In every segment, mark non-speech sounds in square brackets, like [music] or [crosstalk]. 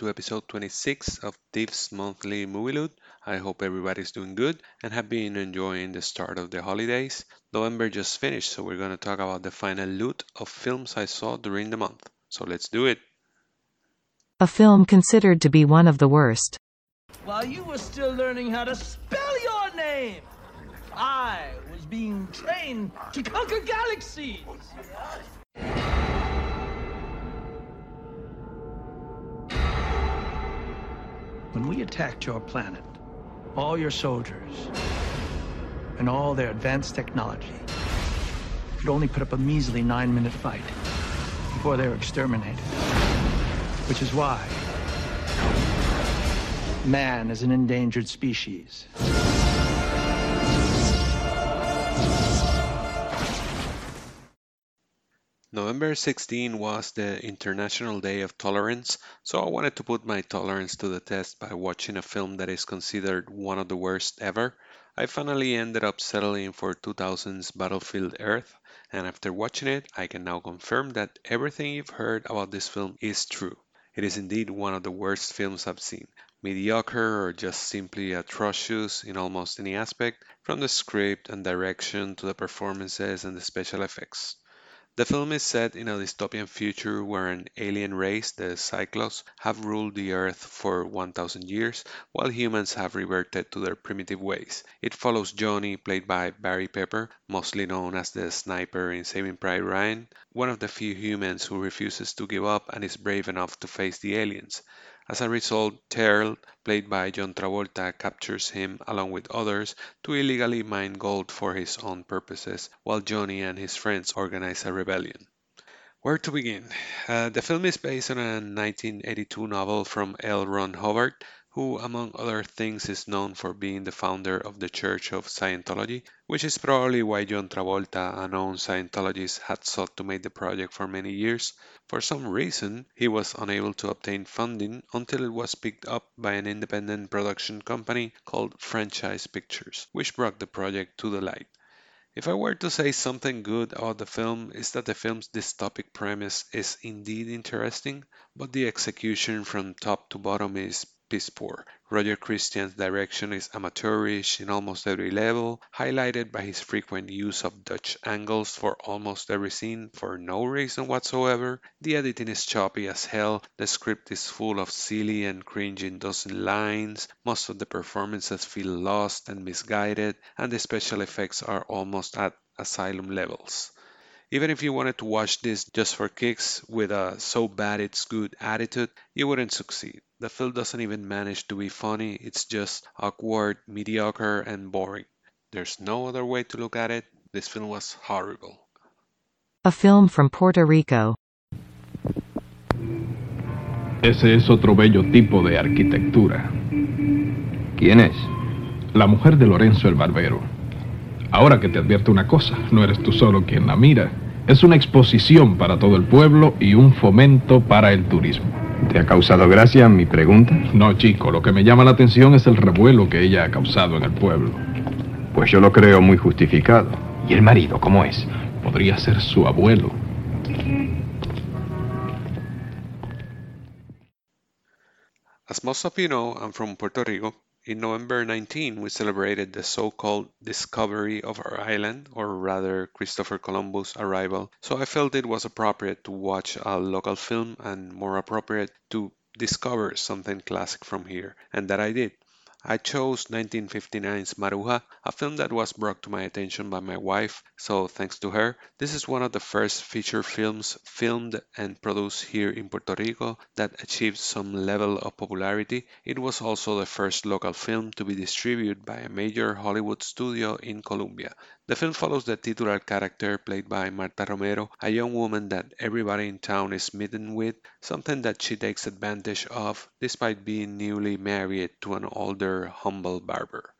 people, welcome to episode 26 of Tief's monthly movie loot. I hope everybody's doing good and have been enjoying the start of the holidays. November just finished, so we're going to talk about the final loot of films I saw during the month. So let's do it. A film considered to be one of the worst. While you were still learning how to spell your name, I was being trained to conquer galaxies. When we attacked your planet, all your soldiers and all their advanced technology could only put up a measly nine minute fight before they were exterminated. Which is why man is an endangered species. November 16 was the International Day of Tolerance, so I wanted to put my tolerance to the test by watching a film that is considered one of the worst ever. I finally ended up settling for 2000's Battlefield Earth, and after watching it, I can now confirm that everything you've heard about this film is true. It is indeed one of the worst films I've seen. Mediocre or just simply atrocious in almost any aspect, from the script and direction to the performances and the special effects. The film is set in a dystopian future where an alien race, the Psychlos, have ruled the Earth for 1000 years, while humans have reverted to their primitive ways. It follows Johnny, played by Barry Pepper, mostly known as the sniper in Saving Private Ryan, one of the few humans who refuses to give up and is brave enough to face the aliens. As a result, Terl, played by John Travolta, captures him along with others to illegally mine gold for his own purposes, while Johnny and his friends organize a rebellion. Where to begin? Uh, the film is based on a 1982 novel from L. Ron Hubbard, who, among other things, is known for being the founder of the Church of Scientology, which is probably why John Travolta, a known Scientologist, had sought to make the project for many years. For some reason, he was unable to obtain funding until it was picked up by an independent production company called Franchise Pictures, which brought the project to the light. If I were to say something good about the film, is that the film's dystopic premise is indeed interesting, but the execution from top to bottom is piss poor. Roger Christian's direction is amateurish in almost every level, highlighted by his frequent use of Dutch angles for almost every scene for no reason whatsoever. The editing is choppy as hell, the script is full of silly and cringing dozen lines, most of the performances feel lost and misguided, and the special effects are almost at asylum levels. Even if you wanted to watch this just for kicks with a so bad it's good attitude, you wouldn't succeed. The film doesn't even manage to be funny, it's just awkward, mediocre, and boring. There's no other way to look at it. This film was horrible. A film from Puerto Rico. Ese es otro bello tipo de arquitectura. ¿Quién es? La mujer de Lorenzo el Barbero. Ahora que te advierto una cosa, no eres tú solo quien la mira. Es una exposición para todo el pueblo y un fomento para el turismo. ¿Te ha causado gracia mi pregunta? No, chico, lo que me llama la atención es el revuelo que ella ha causado en el pueblo. Pues yo lo creo muy justificado. ¿Y el marido cómo es? Podría ser su abuelo. As most of you know, I'm from Puerto Rico. In November 19, we celebrated the so-called discovery of our island, or rather Christopher Columbus' arrival, so I felt it was appropriate to watch a local film and more appropriate to discover something classic from here, and that I did. I chose 1959's Maruja, a film that was brought to my attention by my wife, so thanks to her, this is one of the first feature films filmed and produced here in Puerto Rico that achieved some level of popularity. It was also the first local film to be distributed by a major Hollywood studio in Columbia. The film follows the titular character played by Marta Romero, a young woman that everybody in town is smitten with, something that she takes advantage of despite being newly married to an older, humble barber.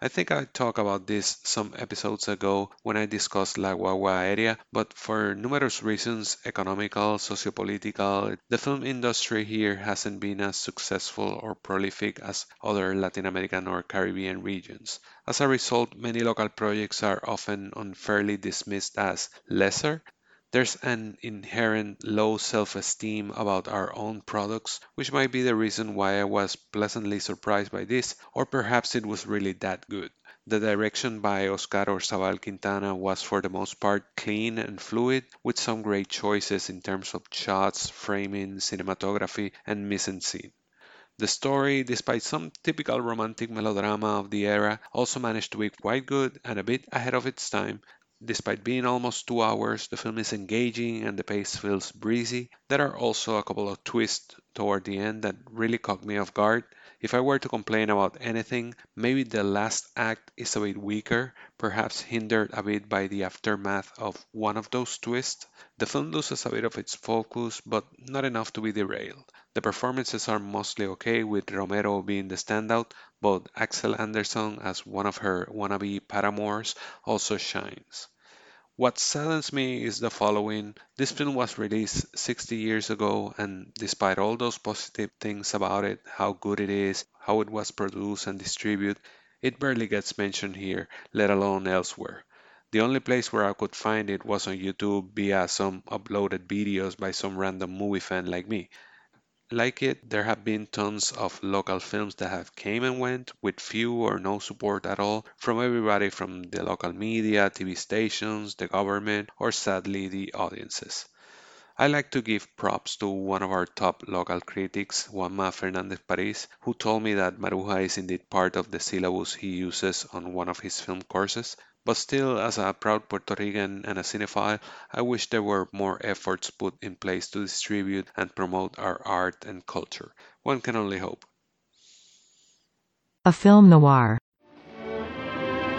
I think I talked about this some episodes ago when I discussed La Guagua Aérea, but for numerous reasons, economical, sociopolitical, the film industry here hasn't been as successful or prolific as other Latin American or Caribbean regions. As a result, many local projects are often unfairly dismissed as lesser There's an inherent low self esteem about our own products, which might be the reason why I was pleasantly surprised by this, or perhaps it was really that good. The direction by Oscar Orzabal Quintana was for the most part clean and fluid, with some great choices in terms of shots, framing, cinematography, and mise en scene. The story, despite some typical romantic melodrama of the era, also managed to be quite good and a bit ahead of its time. Despite being almost two hours, the film is engaging and the pace feels breezy. There are also a couple of twists toward the end that really caught me off guard. If I were to complain about anything, maybe the last act is a bit weaker, perhaps hindered a bit by the aftermath of one of those twists. The film loses a bit of its focus, but not enough to be derailed. The performances are mostly okay, with Romero being the standout, but Axel Anderson as one of her wannabe paramours also shines. What saddens me is the following. This film was released 60 years ago, and despite all those positive things about it, how good it is, how it was produced and distributed, it barely gets mentioned here, let alone elsewhere. The only place where I could find it was on YouTube via some uploaded videos by some random movie fan like me. Like it, there have been tons of local films that have came and went with few or no support at all from everybody from the local media, TV stations, the government, or sadly the audiences. I like to give props to one of our top local critics, Juanma Fernandez Paris, who told me that Maruja is indeed part of the syllabus he uses on one of his film courses, but still, as a proud Puerto Rican and a cinephile, I wish there were more efforts put in place to distribute and promote our art and culture. One can only hope. A film noir.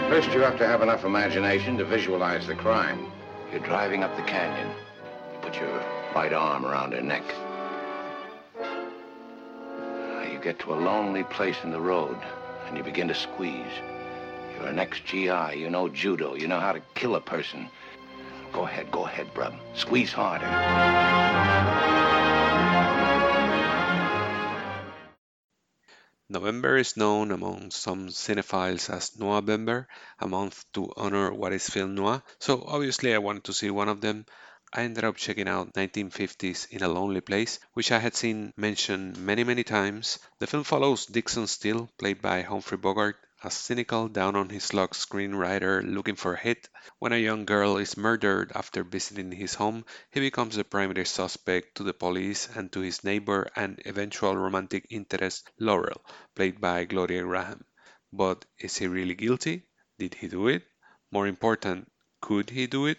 First, you have to have enough imagination to visualize the crime. You're driving up the canyon. Put your right arm around her neck. You get to a lonely place in the road, and you begin to squeeze. You're an ex-GI. You know judo. You know how to kill a person. Go ahead, go ahead, brub. Squeeze harder. November is known among some cinephiles as Noirvember, a month to honor what is film noir, so obviously I wanted to see one of them. I ended up checking out 1950s In a Lonely Place, which I had seen mentioned many, many times. The film follows Dixon Steele, played by Humphrey Bogart, a cynical, down on his luck screenwriter looking for a hit. When a young girl is murdered after visiting his home, he becomes the primary suspect to the police and to his neighbor and eventual romantic interest, Laurel, played by Gloria Grahame. But is he really guilty? Did he do it? More important, could he do it?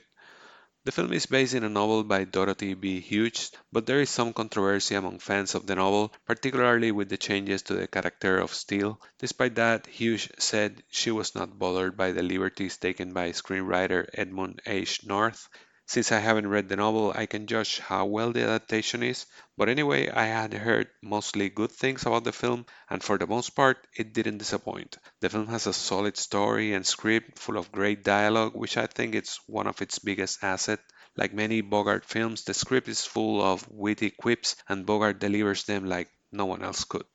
The film is based in a novel by Dorothy B. Hughes, but there is some controversy among fans of the novel, particularly with the changes to the character of Steele. Despite that, Hughes said she was not bothered by the liberties taken by screenwriter Edmund H. North. Since I haven't read the novel, I can judge how well the adaptation is, but anyway, I had heard mostly good things about the film, and for the most part, it didn't disappoint. The film has a solid story and script full of great dialogue, which I think is one of its biggest assets. Like many Bogart films, the script is full of witty quips, and Bogart delivers them like no one else could.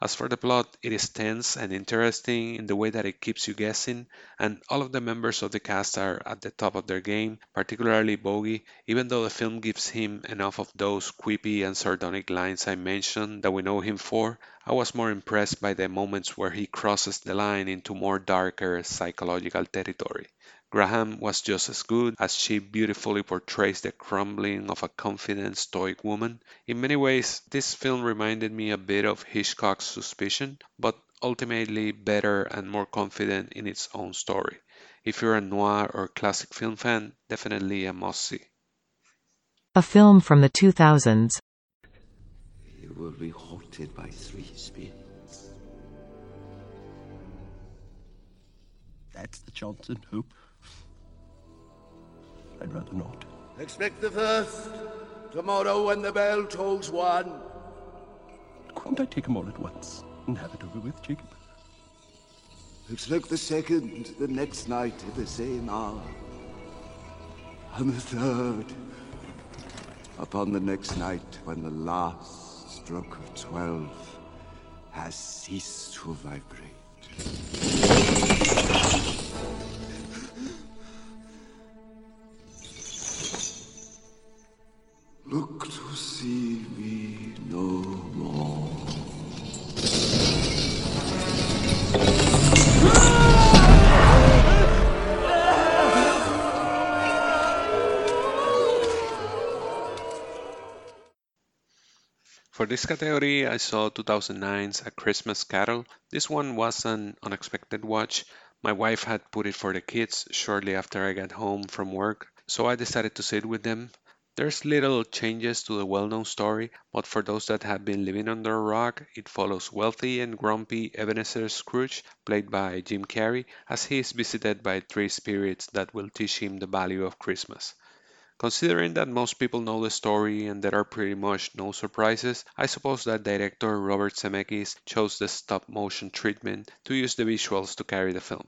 As for the plot, it is tense and interesting in the way that it keeps you guessing, and all of the members of the cast are at the top of their game, particularly Bogey, even though the film gives him enough of those quippy and sardonic lines I mentioned that we know him for. I was more impressed by the moments where he crosses the line into more darker psychological territory. Grahame was just as good, as she beautifully portrays the crumbling of a confident, stoic woman. In many ways, this film reminded me a bit of Hitchcock's Suspicion, but ultimately better and more confident in its own story. If you're a noir or classic film fan, definitely a must see. A film from the 2000s. You will be haunted by three spirits. That's the Johnson Hope. I'd rather not. Expect the first. Tomorrow when the bell tolls one. Couldn't I take them all at once and have it over with, Jacob? Expect the second, the next night at the same hour. And the third, upon the next night when the last stroke of twelve has ceased to vibrate. For this category, I saw 2009's A Christmas Carol. This one was an unexpected watch. My wife had put it for the kids shortly after I got home from work, so I decided to sit with them. There's little changes to the well-known story, but for those that have been living under a rock, it follows wealthy and grumpy Ebenezer Scrooge, played by Jim Carrey, as he is visited by three spirits that will teach him the value of Christmas. Considering that most people know the story and there are pretty much no surprises, I suppose that director Robert Zemeckis chose the stop motion treatment to use the visuals to carry the film.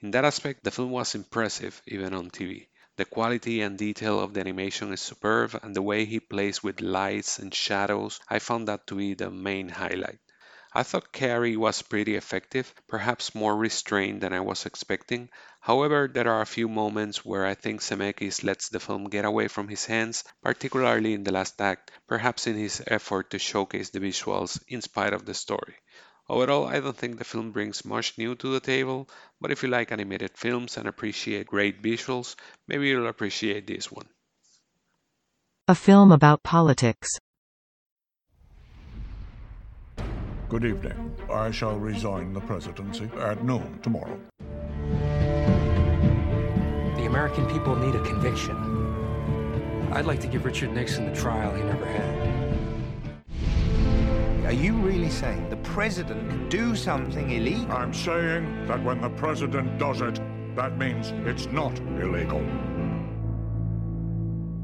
In that aspect, the film was impressive, even on TV. The quality and detail of the animation is superb, and the way he plays with lights and shadows, I found that to be the main highlight. I thought Carrey was pretty effective, perhaps more restrained than I was expecting. However, there are a few moments where I think Zemeckis lets the film get away from his hands, particularly in the last act, perhaps in his effort to showcase the visuals in spite of the story. Overall, I don't think the film brings much new to the table, but if you like animated films and appreciate great visuals, maybe you'll appreciate this one. A film about politics. Good evening. I shall resign the presidency at noon tomorrow. The American people need a conviction. I'd like to give Richard Nixon the trial he never had. Are you really saying the president can do something illegal? I'm saying that when the president does it, that means it's not illegal.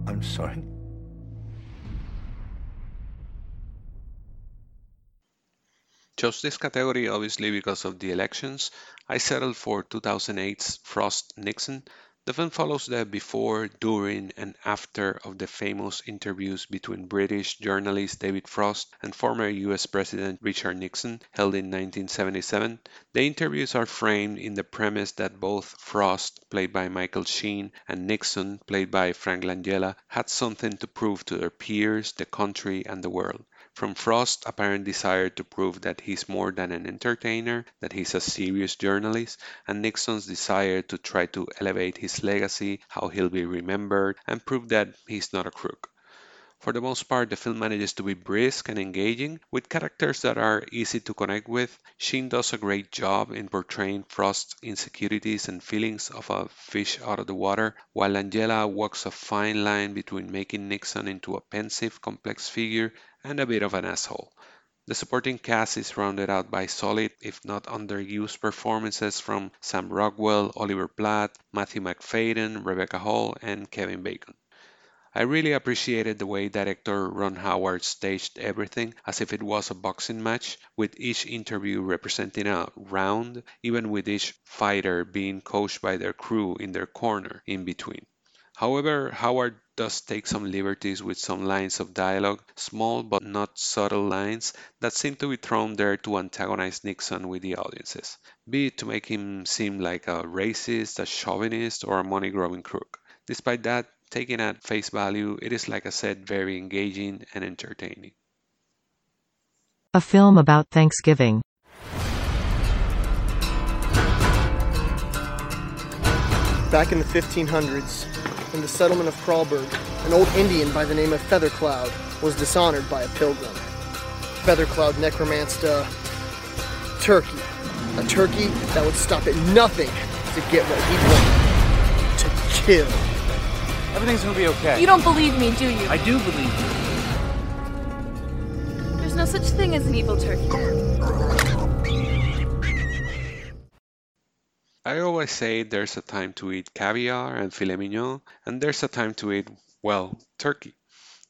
I'm sorry? Chose this category obviously because of the elections. I settled for 2008's Frost Nixon. The film follows the before, during, and after of the famous interviews between British journalist David Frost and former US President Richard Nixon, held in 1977. The interviews are framed in the premise that both Frost, played by Michael Sheen, and Nixon, played by Frank Langella, had something to prove to their peers, the country, and the world. From Frost's apparent desire to prove that he's more than an entertainer, that he's a serious journalist, and Nixon's desire to try to elevate his legacy, how he'll be remembered, and prove that he's not a crook. For the most part, the film manages to be brisk and engaging, with characters that are easy to connect with. Sheen does a great job in portraying Frost's insecurities and feelings of a fish out of the water, while Langella walks a fine line between making Nixon into a pensive, complex figure and a bit of an asshole. The supporting cast is rounded out by solid, if not underused, performances from Sam Rockwell, Oliver Platt, Matthew Macfadyen, Rebecca Hall, and Kevin Bacon. I really appreciated the way director Ron Howard staged everything as if it was a boxing match, with each interview representing a round, even with each fighter being coached by their crew in their corner in between. However, Howard does take some liberties with some lines of dialogue, small but not subtle lines that seem to be thrown there to antagonize Nixon with the audiences, be it to make him seem like a racist, a chauvinist, or a money grubbing crook. Despite that, taken at face value, it is, like I said, very engaging and entertaining. A film about Thanksgiving. Back in the 1500s, in the settlement of Crawlberg, an old Indian by the name of Feathercloud was dishonored by a pilgrim. Feathercloud necromanced a turkey. A turkey that would stop at nothing to get what he wanted. To kill. Everything's gonna be okay. You don't believe me, do you? I do believe you. There's no such thing as an evil turkey. I always say there's a time to eat caviar and filet mignon, and there's a time to eat, well, turkey.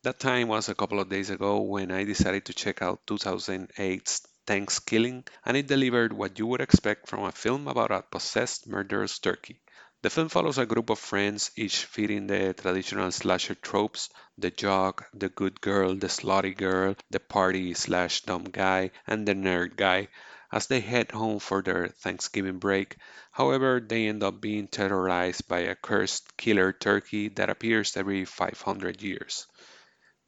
That time was a couple of days ago when I decided to check out 2008's Thanksgiving, and it delivered what you would expect from a film about a possessed murderous turkey. The film follows a group of friends, each fitting the traditional slasher tropes the jock, the good girl, the slutty girl, the party slash dumb guy, and the nerd guy, as they head home for their Thanksgiving break. However, they end up being terrorized by a cursed killer turkey that appears every 500 years.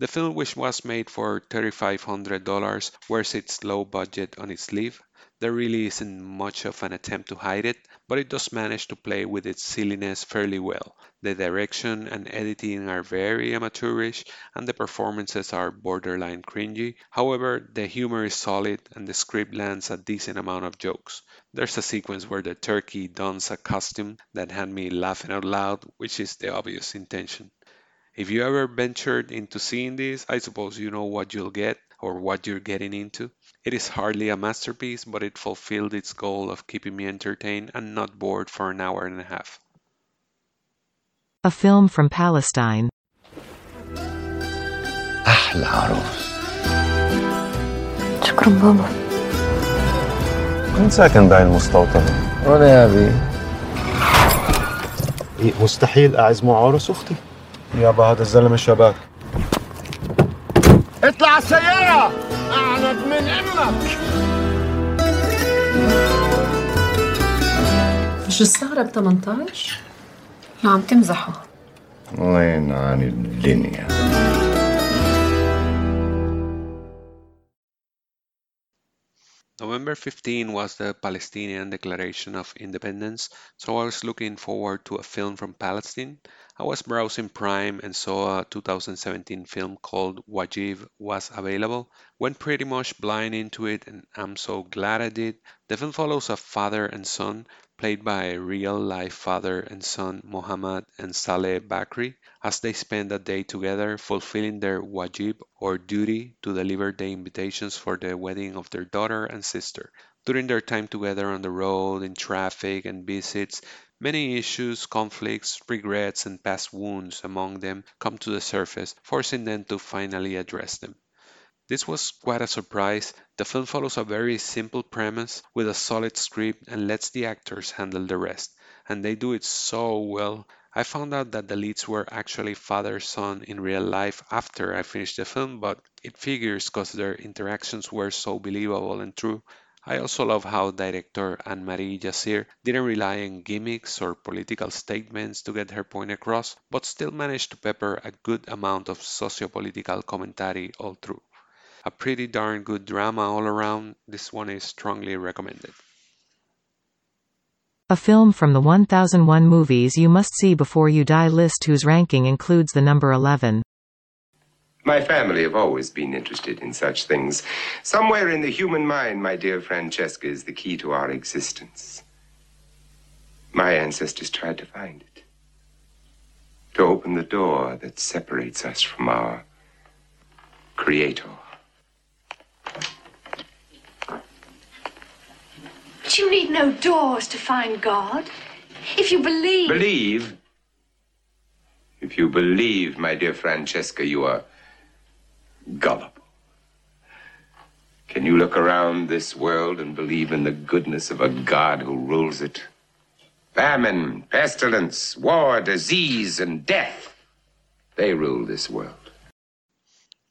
The film, which was made for $3,500, wears its low budget on its sleeve. There really isn't much of an attempt to hide it, but it does manage to play with its silliness fairly well. The direction and editing are very amateurish, and the performances are borderline cringy. However, the humor is solid, and the script lands a decent amount of jokes. There's a sequence where the turkey dons a costume that had me laughing out loud, which is the obvious intention. If you ever ventured into seeing this, I suppose you know what you'll get or what you're getting into. It is hardly a masterpiece, but it fulfilled its goal of keeping me entertained and not bored for an hour and a half. A film from Palestine. أحلى عروس شكرا بابا وين ساكن باقي المستوطنة؟ ولا يا أبي إيه مستحيل أعزمه عرس أختي يابا هذا الزلمة شباك اطلع على السيارة أعنت من أمك مش السهرة ب 18 لا عم تمزحوا وين عن الدنيا November 15 was the Palestinian Declaration of Independence, so I was looking forward to a film from Palestine. I was browsing Prime and saw a 2017 film called Wajib was available. Went pretty much blind into it, and I'm so glad I did. The film follows a father and son, played by real life father and son Mohammad and Saleh Bakri, as they spend a day together fulfilling their wajib or duty to deliver the invitations for the wedding of their daughter and sister. During their time together on the road, in traffic, and visits, many issues, conflicts, regrets, and past wounds among them come to the surface, forcing them to finally address them. This was quite a surprise. The film follows a very simple premise with a solid script and lets the actors handle the rest, and they do it so well. I found out that the leads were actually father son in real life after I finished the film, but it figures because their interactions were so believable and true. I also love how director Annemarie Jacir didn't rely on gimmicks or political statements to get her point across, but still managed to pepper a good amount of socio-political commentary all through. A pretty darn good drama all around. This one is strongly recommended. A film from the 1001 movies you must see before you die list whose ranking includes the number 11. My family have always been interested in such things. Somewhere in the human mind, my dear Francesca, is the key to our existence. My ancestors tried to find it. To open the door that separates us from our Creator. But you need no doors to find God. If you believe. Believe? If you believe, my dear Francesca, you are gullible. Can you look around this world and believe in the goodness of a God who rules it? Famine, pestilence, war, disease, and death. They rule this world.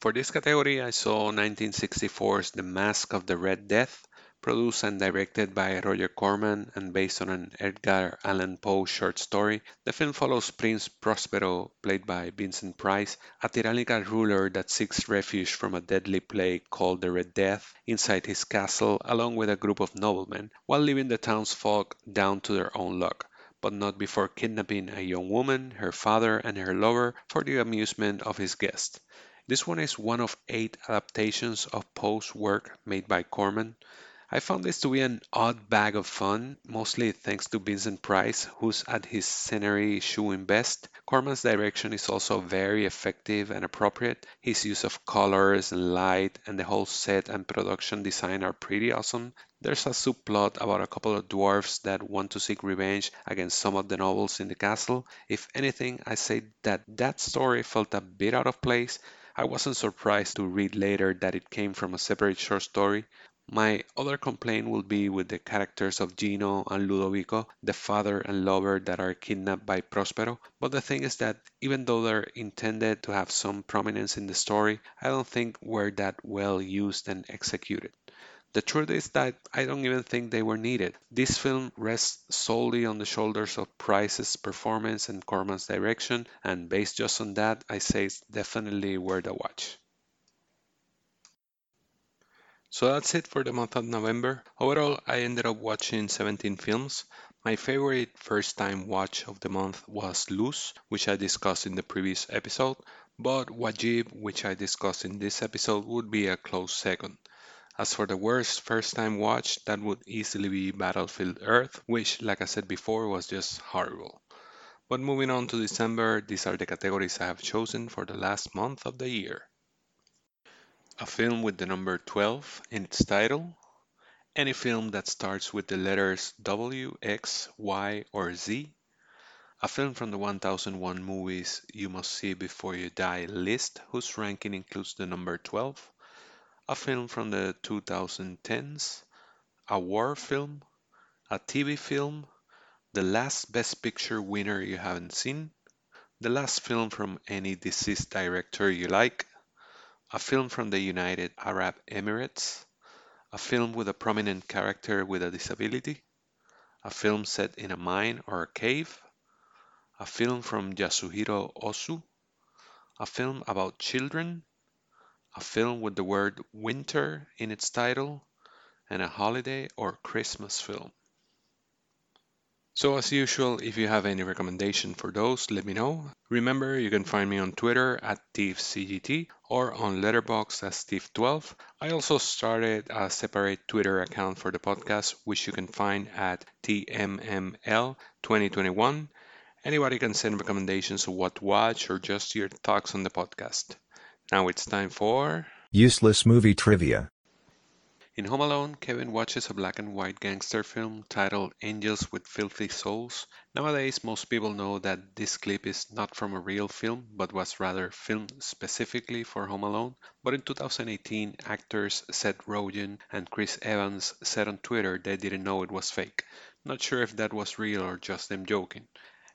For this category, I saw 1964's The Mask of the Red Death, produced and directed by Roger Corman and based on an Edgar Allan Poe short story. The film follows Prince Prospero, played by Vincent Price, a tyrannical ruler that seeks refuge from a deadly plague called the Red Death inside his castle, along with a group of noblemen, while leaving the townsfolk down to their own luck but not before kidnapping a young woman, her father, and her lover for the amusement of his guests. This one is one of eight adaptations of Poe's work made by Corman. I found this to be an odd bag of fun, mostly thanks to Vincent Price, who's at his scenery showing best. Corman's direction is also very effective and appropriate. His use of colors and light and the whole set and production design are pretty awesome. There's a subplot about a couple of dwarfs that want to seek revenge against some of the nobles in the castle. If anything, I say that that story felt a bit out of place. I wasn't surprised to read later that it came from a separate short story. My other complaint will be with the characters of Gino and Ludovico, the father and lover that are kidnapped by Prospero. But the thing is that even though they're intended to have some prominence in the story, I don't think were that well used and executed. The truth is that I don't even think they were needed. This film rests solely on the shoulders of Price's performance and Corman's direction, and based just on that, I say it's definitely worth a watch. So that's it for the month of November. Overall, I ended up watching 17 films. My favorite first time watch of the month was Luz, which I discussed in the previous episode, but Wajib, which I discussed in this episode, would be a close second. As for the worst first time watch, that would easily be Battlefield Earth, which, like I said before, was just horrible. But moving on to December, these are the categories I have chosen for the last month of the year. A film with the number 12 in its title. Any film that starts with the letters W, X, Y, or Z. A film from the 1001 movies you must see before you die list, whose ranking includes the number 12 a film from the 2010s, a war film, a TV film, the last Best Picture winner you haven't seen, the last film from any deceased director you like, a film from the United Arab Emirates, a film with a prominent character with a disability, a film set in a mine or a cave, a film from Yasuhiro Ozu, a film about children, a film with the word winter in its title, and a holiday or Christmas film. So, as usual, if you have any recommendation for those, let me know. Remember, you can find me on Twitter at TiefCGT or on Letterboxd as Tief12. I also started a separate Twitter account for the podcast, which you can find at TMML2021. Anybody can send recommendations of what to watch or just your thoughts on the podcast. Now it's time for Useless Movie Trivia. In Home Alone, Kevin watches a black and white gangster film titled Angels with Filthy Souls. Nowadays, most people know that this clip is not from a real film, but was rather filmed specifically for Home Alone. But in 2018, actors Seth Rogen and Chris Evans said on Twitter they didn't know it was fake. Not sure if that was real or just them joking.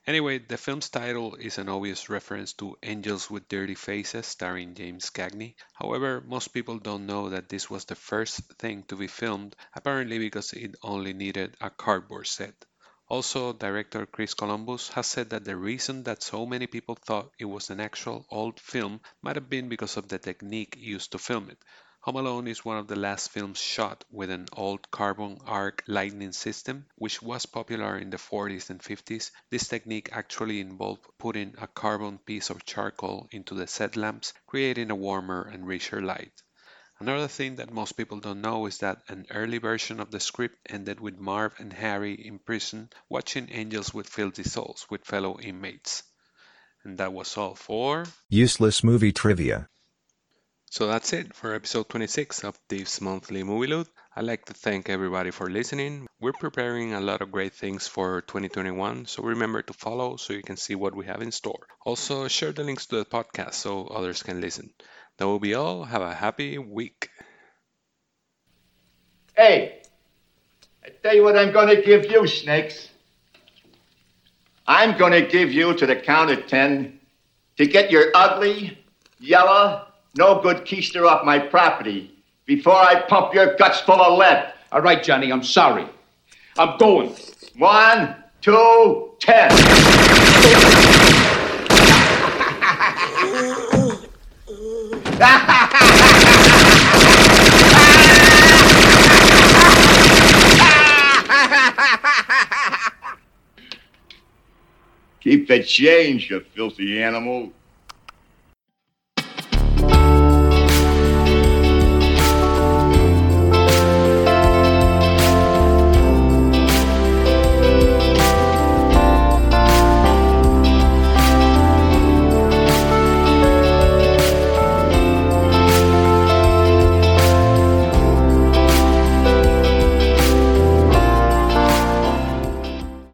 Anyway, the film's title is an obvious reference to Angels with Dirty Faces starring James Cagney. However, most people don't know that this was the first thing to be filmed, apparently because it only needed a cardboard set. Also, director Chris Columbus has said that the reason that so many people thought it was an actual old film might have been because of the technique used to film it. Home Alone is one of the last films shot with an old carbon arc lighting system, which was popular in the 40s and 50s. This technique actually involved putting a carbon piece of charcoal into the set lamps, creating a warmer and richer light. Another thing that most people don't know is that an early version of the script ended with Marv and Harry in prison watching Angels with Filthy Souls with fellow inmates. And that was all for Useless Movie Trivia. So that's it for episode 26 of Tief's Monthly Movie Loot. I'd like to thank everybody for listening. We're preparing a lot of great things for 2021, so remember to follow so you can see what we have in store. Also, share the links to the podcast so others can listen. That will be all. Have a happy week. Hey, I tell you what I'm going to give you, Snakes. I'm going to give you to the count of ten to get your ugly, yellow, no good keister off my property before I pump your guts full of lead. All right, Johnny, I'm sorry. I'm going. One, two, ten. [laughs] Keep the change, you filthy animal.